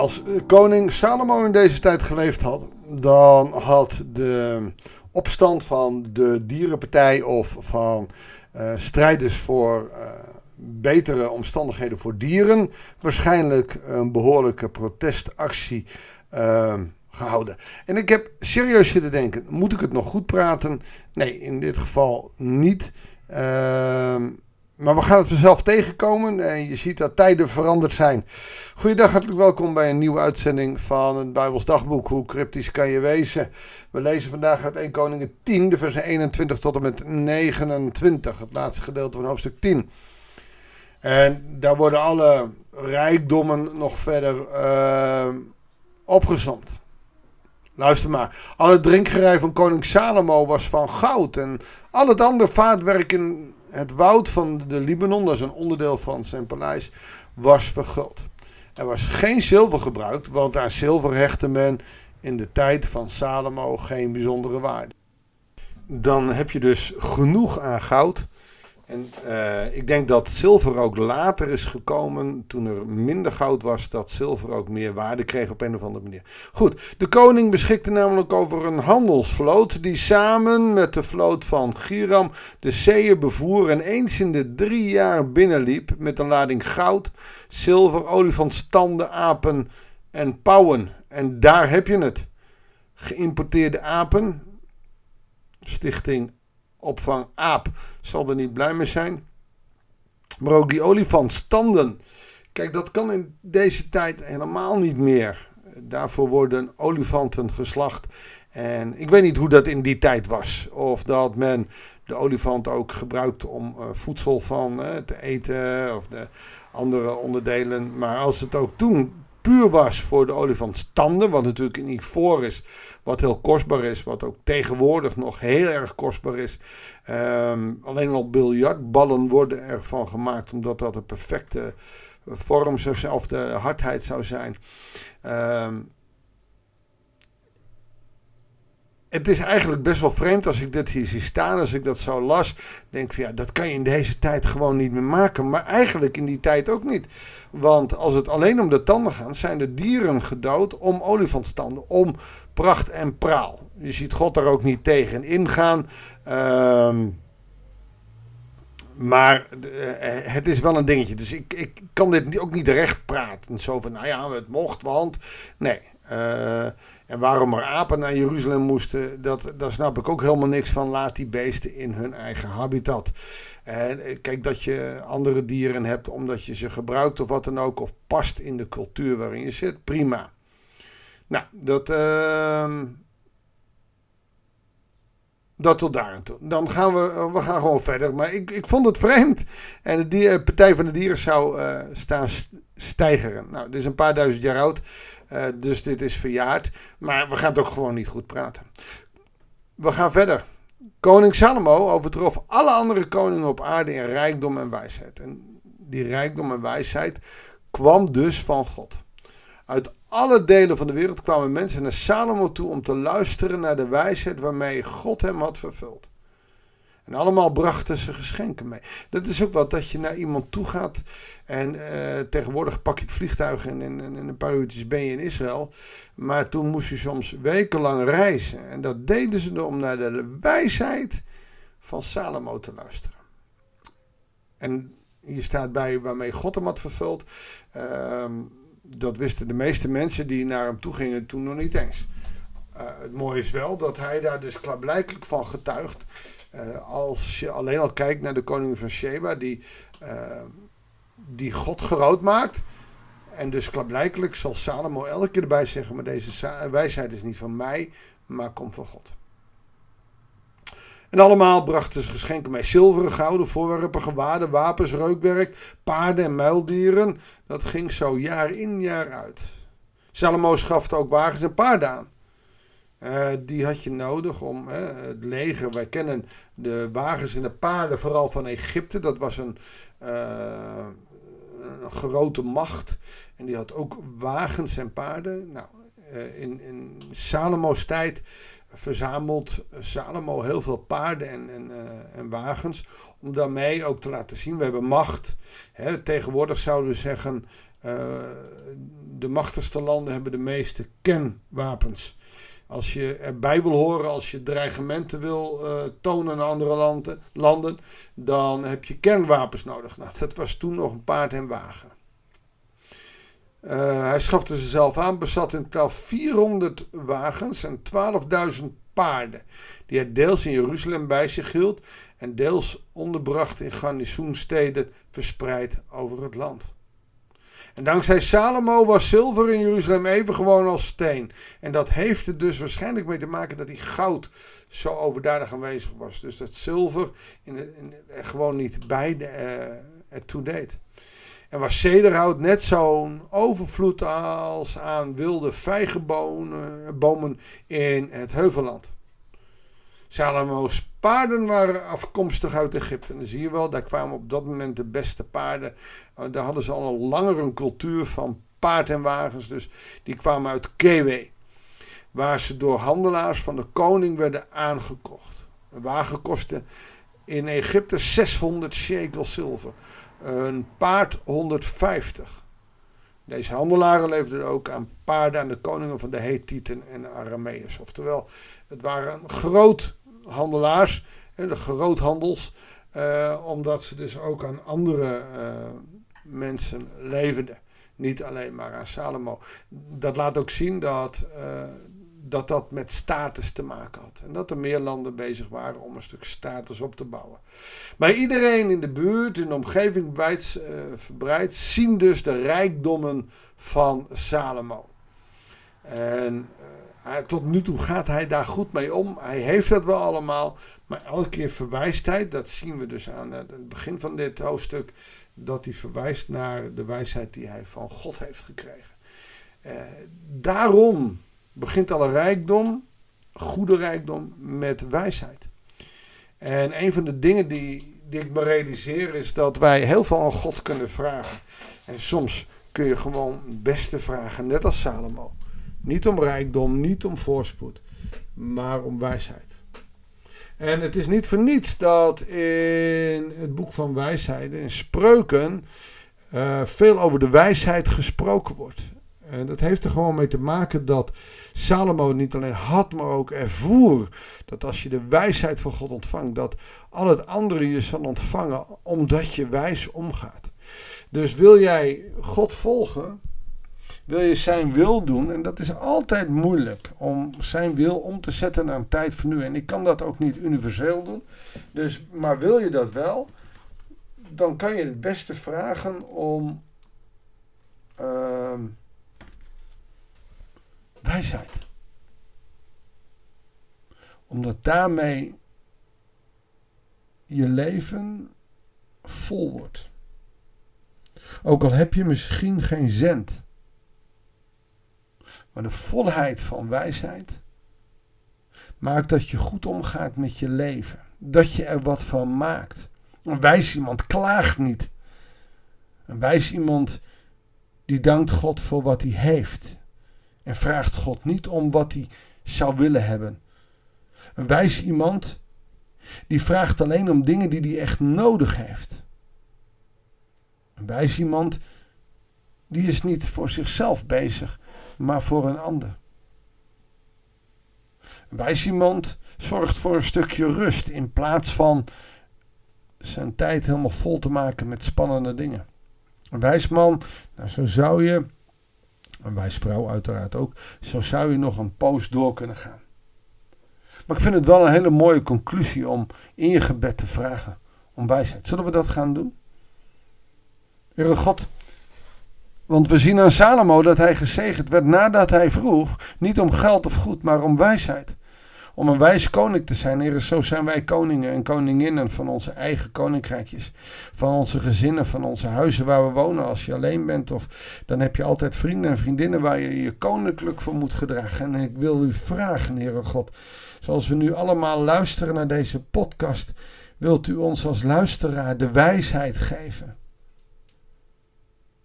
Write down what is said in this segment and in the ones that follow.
Als koning Salomo in deze tijd geleefd had, dan had de opstand van de dierenpartij of van uh, strijders voor uh, betere omstandigheden voor dieren waarschijnlijk een behoorlijke protestactie gehouden. En ik heb serieus zitten denken, moet ik het nog goed praten? Nee, in dit geval niet. Ehm, maar we gaan het vanzelf tegenkomen en je ziet dat tijden veranderd zijn. Goedendag, hartelijk welkom bij een nieuwe uitzending van het Bijbels Dagboek. Hoe cryptisch kan je wezen? We lezen vandaag uit 1 Koningen 10, de versen 21 tot en met 29, het laatste gedeelte van hoofdstuk 10. En daar worden alle rijkdommen nog verder uh. Luister maar. Al het drinkgerij van koning Salomo was van goud. En al het andere vaatwerk in het woud van de Libanon, dat is een onderdeel van zijn paleis, was verguld. Er was geen zilver gebruikt, want aan zilver hechtte men in de tijd van Salomo geen bijzondere waarde. Dan heb je dus genoeg aan goud en uh, ik denk dat zilver ook later is gekomen, toen er minder goud was, dat zilver ook meer waarde kreeg op een of andere manier. Goed, de koning beschikte namelijk over een handelsvloot die samen met de vloot van Giram de zeeën bevoer en eens in de drie jaar binnenliep met een lading goud, zilver, olifantstanden, apen en pauwen. En daar heb je het. Geïmporteerde apen, stichting opvang aap zal er niet blij mee zijn. Maar ook die olifantstanden. Kijk, dat kan in deze tijd helemaal niet meer. Daarvoor worden olifanten geslacht. En ik weet niet hoe dat in die tijd was. Of dat men de olifant ook gebruikte om uh, voedsel van uh, te eten. Of de andere onderdelen. Maar als het ook toen puur was voor de olifantstanden. Wat natuurlijk een ivoor is. Wat heel kostbaar is. Wat ook tegenwoordig nog heel erg kostbaar is. Um, alleen al biljartballen worden ervan gemaakt. Omdat dat de perfecte vorm zou zijn. Of de hardheid zou zijn. Um, het is eigenlijk best wel vreemd als ik dit hier zie staan, als ik dat zo las. Denk van ja, dat kan je in deze tijd gewoon niet meer maken. Maar eigenlijk in die tijd ook niet. Want als het alleen om de tanden gaat, zijn de dieren gedood om olifantstanden, om pracht en praal. Je ziet God daar ook niet tegen ingaan. Um, maar uh, het is wel een dingetje. Dus ik, ik kan dit ook niet recht praten. Zo van, nou ja, het mocht, want... Nee. Uh, en waarom er apen naar Jeruzalem moesten, dat, daar snap ik ook helemaal niks van. Laat die beesten in hun eigen habitat. En eh, kijk, dat je andere dieren hebt omdat je ze gebruikt of wat dan ook, of past in de cultuur waarin je zit, prima. Nou, dat. Uh, dat tot daar en toe. Dan gaan we, we gaan gewoon verder. Maar ik, ik vond het vreemd. En de eh, Partij van de Dieren zou uh, staan stijgeren. Nou, dit is een paar duizend jaar oud. Dus dit is verjaard. Maar we gaan het ook gewoon niet goed praten. We gaan verder. Koning Salomo overtrof alle andere koningen op aarde in rijkdom en wijsheid. En die rijkdom en wijsheid kwam dus van God. Uit alle delen van de wereld kwamen mensen naar Salomo toe om te luisteren naar de wijsheid waarmee God hem had vervuld. En allemaal brachten ze geschenken mee. Dat is ook wat, dat je naar iemand toe gaat. En uh, tegenwoordig pak je het vliegtuig en in, een paar uurtjes ben je in Israël. Maar toen moest je soms wekenlang reizen. En dat deden ze om naar de wijsheid van Salomo te luisteren. En hier staat bij waarmee God hem had vervuld. Uh, dat wisten de meeste mensen die naar hem toe gingen toen nog niet eens. Uh, het mooie is wel dat hij daar dus klaarblijkelijk van getuigt. Uh, als je alleen al kijkt naar de koning van Sheba, die, uh, die God groot maakt. En dus klaarblijkelijk zal Salomo elke keer erbij zeggen: Maar deze wijsheid is niet van mij, maar komt van God. En allemaal brachten ze geschenken mee: zilveren, gouden voorwerpen, gewaden, wapens, reukwerk, paarden en muildieren. Dat ging zo jaar in jaar uit. Salomo schafte ook wagens en paarden aan. Uh, die had je nodig om het leger. Wij kennen de wagens en de paarden vooral van Egypte. Dat was een, uh, een grote macht. En die had ook wagens en paarden. Nou, in, in Salomo's tijd verzamelt Salomo heel veel paarden en, en, en wagens. Om daarmee ook te laten zien, we hebben macht. Hè, tegenwoordig zouden we zeggen, de machtigste landen hebben de meeste kernwapens. Als je erbij wil horen, als je dreigementen wil uh, tonen aan andere landen, landen, dan heb je kernwapens nodig. Nou, dat was toen nog een paard en wagen. Uh, hij schafte ze zelf aan, bezat in totaal 400 wagens en 12.000 paarden, die hij deels in Jeruzalem bij zich hield en deels onderbracht in garnizoensteden verspreid over het land. En dankzij Salomo was zilver in Jeruzalem even gewoon als steen. En dat heeft er dus waarschijnlijk mee te maken dat die goud zo overdadig aanwezig was. Dus dat zilver in in, gewoon niet bij de, uh, het toe En was cederhout net zo'n overvloed als aan wilde vijgenbomen in het heuvelland. Salomo's paarden waren afkomstig uit Egypte. En dan zie je wel, daar kwamen op dat moment de beste paarden. Uh, daar hadden ze al een cultuur van paard en wagens. Dus die kwamen uit Kewe. Waar ze door handelaars van de koning werden aangekocht. Een wagen kostte in Egypte 600 shekel zilver. Een paard 150. Deze handelaren leverden ook aan paarden aan de koningen van de Hethieten en Arameërs. Oftewel, het waren groot handelaars, de groothandels, uh, omdat ze dus ook aan andere uh, mensen leverden. Niet alleen maar aan Salomo. Dat laat ook zien dat, uh, dat dat met status te maken had. En dat er meer landen bezig waren om een stuk status op te bouwen. Maar iedereen in de buurt, in de omgeving wijd, verbreid, zien dus de rijkdommen van Salomo. En tot nu toe gaat hij daar goed mee om. Hij heeft dat wel allemaal. Maar elke keer verwijst hij, dat zien we dus aan het begin van dit hoofdstuk, dat hij verwijst naar de wijsheid die hij van God heeft gekregen. Eh, daarom begint alle rijkdom, goede rijkdom, met wijsheid. En een van de dingen die, ik me realiseer is dat wij heel veel aan God kunnen vragen. En soms kun je gewoon beste vragen, net als Salomo. Niet om rijkdom, niet om voorspoed, maar om wijsheid. En het is niet voor niets dat in het boek van wijsheden, in spreuken, uh, veel over de wijsheid gesproken wordt. En dat heeft er gewoon mee te maken dat Salomo niet alleen had, maar ook ervoer dat als je de wijsheid van God ontvangt, dat al het andere je zal ontvangen omdat je wijs omgaat. Dus wil jij God volgen, wil je zijn wil doen. En dat is altijd moeilijk om zijn wil om te zetten naar een tijd van nu. En ik kan dat ook niet universeel doen. Dus, maar wil je dat wel, dan kan je het beste vragen om wijsheid. Omdat daarmee je leven vol wordt. Ook al heb je misschien geen cent. Maar de volheid van wijsheid maakt dat je goed omgaat met je leven. Dat je er wat van maakt. Een wijs iemand klaagt niet. Een wijs iemand die dankt God voor wat hij heeft. En vraagt God niet om wat hij zou willen hebben. Een wijs iemand die vraagt alleen om dingen die hij echt nodig heeft. Een wijs iemand die is niet voor zichzelf bezig, maar voor een ander. wijs iemand zorgt voor een stukje rust in plaats van zijn tijd helemaal vol te maken met spannende dingen. Een wijs man, nou zo zou je, een wijs vrouw uiteraard ook, zo zou je nog een poos door kunnen gaan. Maar ik vind het wel een hele mooie conclusie om in je gebed te vragen om wijsheid. Zullen we dat gaan doen? Heere God, want we zien aan Salomo dat hij gezegend werd nadat hij vroeg, niet om geld of goed, maar om wijsheid. Om een wijs koning te zijn, heren, zo zijn wij koningen en koninginnen van onze eigen koninkrijkjes. Van onze gezinnen, van onze huizen waar we wonen. Als je alleen bent, of dan heb je altijd vrienden en vriendinnen waar je je koninklijk voor moet gedragen. En ik wil u vragen, Heere God, zoals we nu allemaal luisteren naar deze podcast, wilt u ons als luisteraar de wijsheid geven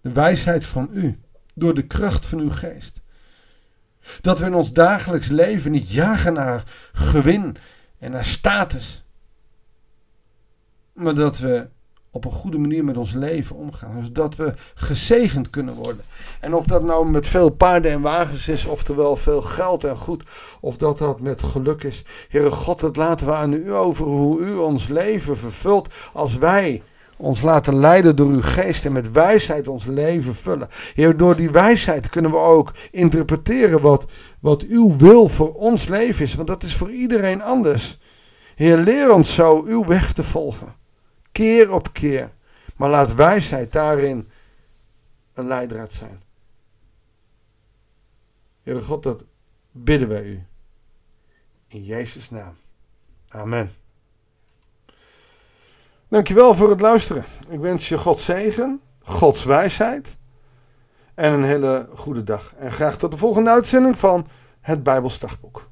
de wijsheid van u, door de kracht van uw geest. Dat we in ons dagelijks leven niet jagen naar gewin en naar status, maar dat we op een goede manier met ons leven omgaan. Zodat we gezegend kunnen worden. En of dat nou met veel paarden en wagens is, oftewel veel geld en goed, of dat dat met geluk is. Heere God, dat laten we aan u over hoe u ons leven vervult als wij ons laten leiden door uw geest en met wijsheid ons leven vullen. Heer, door die wijsheid kunnen we ook interpreteren wat, wat uw wil voor ons leven is, want dat is voor iedereen anders. Heer, leer ons zo uw weg te volgen, keer op keer. Maar laat wijsheid daarin een leidraad zijn. Heere God, dat bidden wij u. In Jezus' naam. Amen. Dankjewel voor het luisteren. Ik wens je God zegen, Gods wijsheid en een hele goede dag. En graag tot de volgende uitzending van het Bijbelsdagboek.